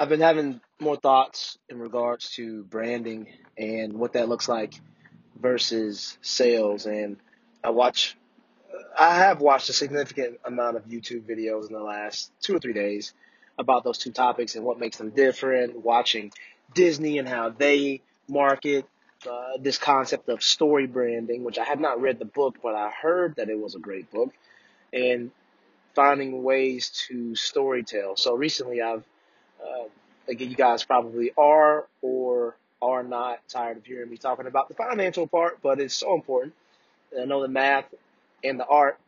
I've been having more thoughts in regards to branding and what that looks like versus sales. And I watch, I have watched a significant amount of YouTube videos in the last two or three days about those two topics and what makes them different. Watching Disney and how they market uh, this concept of story branding, which I have not read the book, but I heard that it was a great book, and finding ways to storytell. So recently I've uh, again, you guys probably are or are not tired of hearing me talking about the financial part, but it's so important. And I know the math and the art,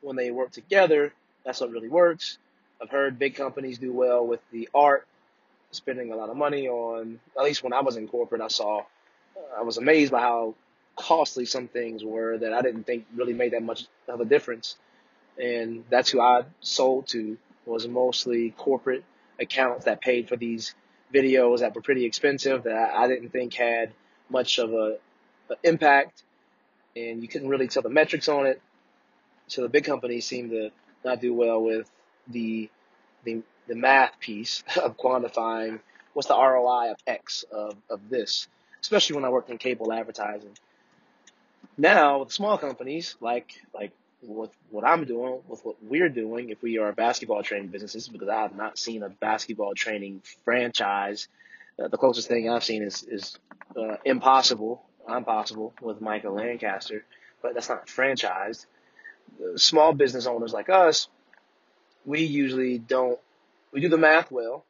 when they work together, that's what really works. I've heard big companies do well with the art, spending a lot of money on, at least when I was in corporate, I saw, I was amazed by how costly some things were that I didn't think really made that much of a difference. And that's who I sold to was mostly corporate accounts that paid for these videos that were pretty expensive that I didn't think had much of a, a impact, and you couldn't really tell the metrics on it. So the big companies seem to not do well with the the, the math piece of quantifying what's the ROI of X of, of this, especially when I worked in cable advertising. Now with small companies like like with what I'm doing, with what we're doing, if we are basketball training businesses, because I have not seen a basketball training franchise. Uh, the closest thing I've seen is is uh, Impossible, Impossible with Michael Lancaster, but that's not franchised. small business owners like us, we usually don't. We do the math well,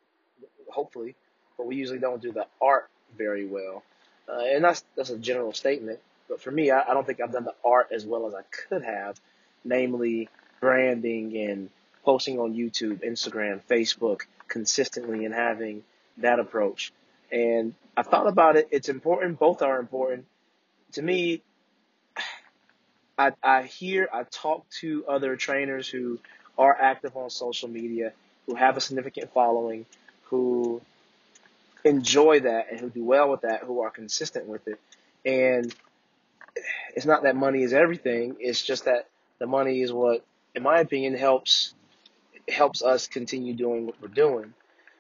hopefully, but we usually don't do the art very well. Uh, and that's that's a general statement. But for me, I, I don't think I've done the art as well as I could have namely branding and posting on YouTube, Instagram, Facebook consistently and having that approach. And I've thought about it. It's important. Both are important. To me, I, I hear, I talk to other trainers who are active on social media, who have a significant following, who enjoy that and who do well with that, who are consistent with it. And it's not that money is everything. It's just that the money is what, in my opinion, helps helps us continue doing what we're doing.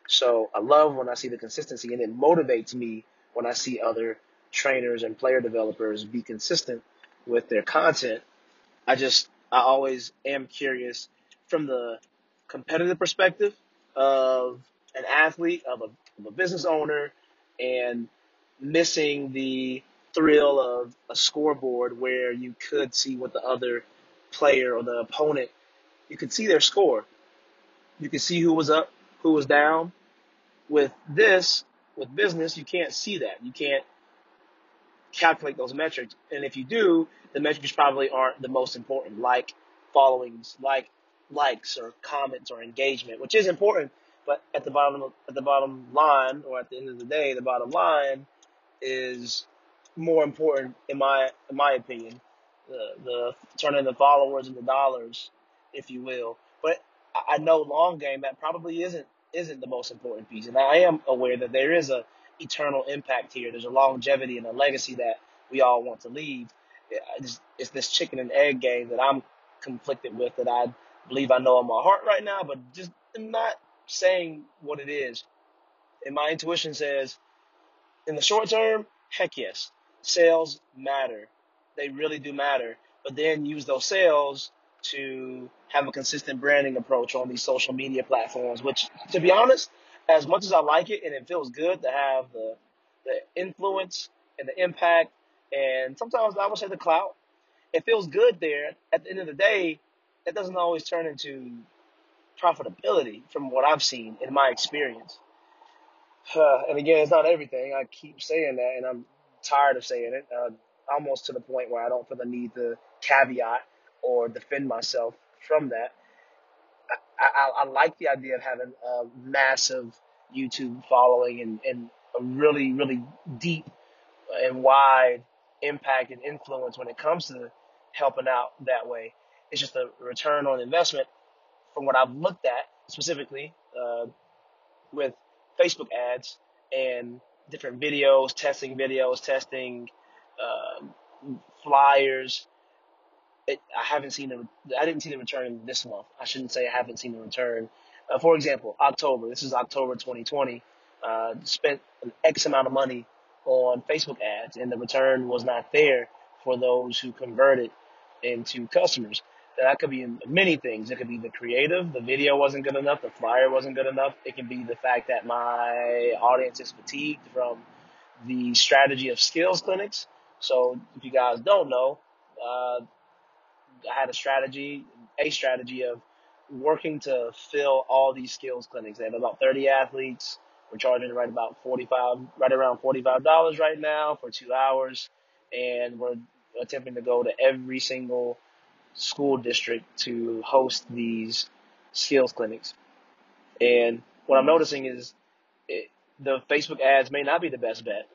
So I love when I see the consistency, and it motivates me when I see other trainers and player developers be consistent with their content. I just I always am curious from the competitive perspective of an athlete, of a, of a business owner, and missing the thrill of a scoreboard where you could see what the other player or the opponent, you could see their score. You could see who was up, who was down. With this, with business, you can't see that. You can't calculate those metrics. And if you do, the metrics probably aren't the most important, like followings, like likes or comments or engagement, which is important. But at the bottom, at the bottom line, or at the end of the day, the bottom line is more important in my in my opinion the, the turning the followers into dollars, if you will. But I know long game that probably isn't isn't the most important piece, and I am aware that there is a eternal impact here. There's a longevity and a legacy that we all want to leave. It's, it's this chicken and egg game that I'm conflicted with that I believe I know in my heart right now, but just not saying what it is. And my intuition says, in the short term, heck yes, sales matter they really do matter. But then use those sales to have a consistent branding approach on these social media platforms, which, to be honest, as much as I like it and it feels good to have the, the influence and the impact, and sometimes I would say the clout, it feels good there. At the end of the day, that doesn't always turn into profitability from what I've seen in my experience. Uh, and again, it's not everything. I keep saying that, and I'm tired of saying it. Uh, almost to the point where I don't feel the need to caveat or defend myself from that. I, I, I like the idea of having a massive YouTube following and, and a really, really deep and wide impact and influence when it comes to helping out that way. It's just a return on investment from what I've looked at specifically uh, with Facebook ads and different videos, testing videos, testing uh, flyers. It, I haven't seen the I didn't see the return this month. I shouldn't say I haven't seen the return. uh, for example, October. This is October 2020. Uh, spent an X amount of money on Facebook ads, and the return was not there for those who converted into customers. That could be many things. It could be the creative, the video wasn't good enough, the flyer wasn't good enough. It can be the fact that my audience is fatigued from the strategy of skills clinics. So if you guys don't know, uh, I had a strategy, a strategy of working to fill all these skills clinics. They have about 30 athletes. We're charging right about 45, right around $45 right now for two hours. And we're attempting to go to every single school district to host these skills clinics. And what I'm noticing is it, the Facebook ads may not be the best bet.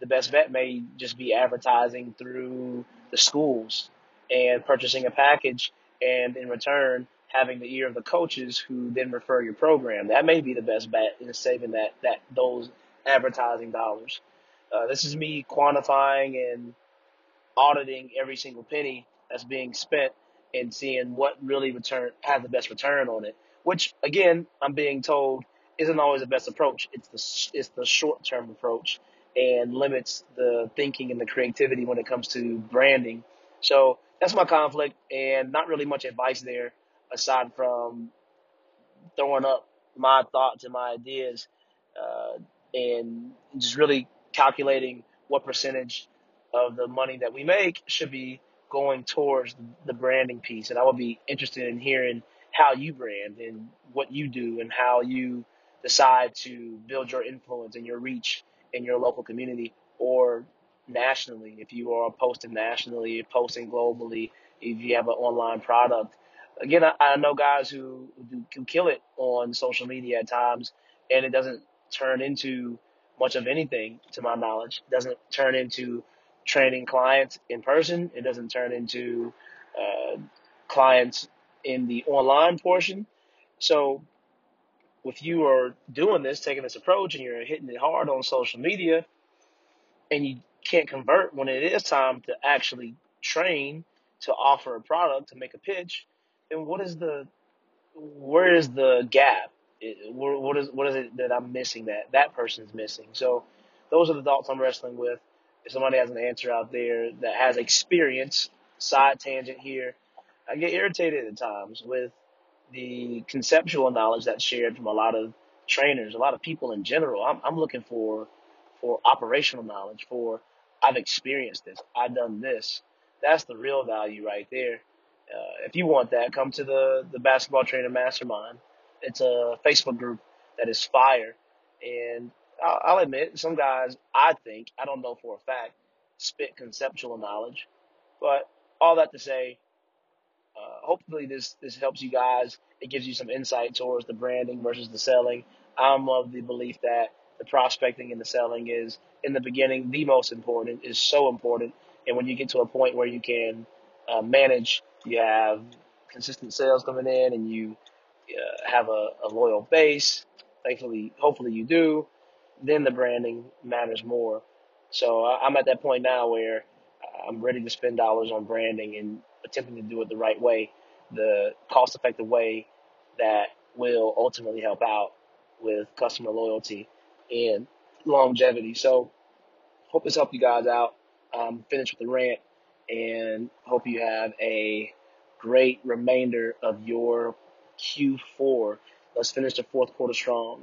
The best bet may just be advertising through the schools and purchasing a package and in return having the ear of the coaches who then refer your program. That may be the best bet in saving that, that those advertising dollars. Uh, this is me quantifying and auditing every single penny that's being spent and seeing what really return has the best return on it. Which again, I'm being told isn't always the best approach. It's the it's the short term approach and limits the thinking and the creativity when it comes to branding. So that's my conflict, and not really much advice there aside from throwing up my thoughts and my ideas, uh, and just really calculating what percentage of the money that we make should be going towards the branding piece. And I would be interested in hearing how you brand and what you do and how you decide to build your influence and your reach in your local community or nationally. If you are posting nationally, posting globally, if you have an online product. Again, I, I know guys who, who, who kill it on social media at times, and it doesn't turn into much of anything, to my knowledge. It doesn't turn into training clients in person. It doesn't turn into uh, clients in the online portion. So if you are doing this, taking this approach, and you're hitting it hard on social media, and you can't convert when it is time to actually train to offer a product to make a pitch, then what is the where is the gap? What is what is it that I'm missing that that person's missing? So those are the thoughts I'm wrestling with. If somebody has an answer out there that has experience, side tangent here, I get irritated at times with the conceptual knowledge that's shared from a lot of trainers, a lot of people in general. I'm, I'm looking for for operational knowledge, for I've experienced this, I've done this. That's the real value right there. Uh, if you want that, come to the the basketball trainer mastermind. It's a Facebook group that is fire, and I'll, I'll admit some guys I think I don't know for a fact spit conceptual knowledge, but all that to say, uh, hopefully this this helps you guys. It gives you some insight towards the branding versus the selling. I'm of the belief that the prospecting and the selling is in the beginning the most important is so important. And when you get to a point where you can uh, manage, you have consistent sales coming in, and you uh, have a, a loyal base. Thankfully, hopefully you do. Then the branding matters more. So I'm at that point now where I'm ready to spend dollars on branding and attempting to do it the right way, the cost effective way that will ultimately help out with customer loyalty and longevity. So hope this helped you guys out. Um, finish with the rant and hope you have a great remainder of your Q4. Let's finish the fourth quarter strong.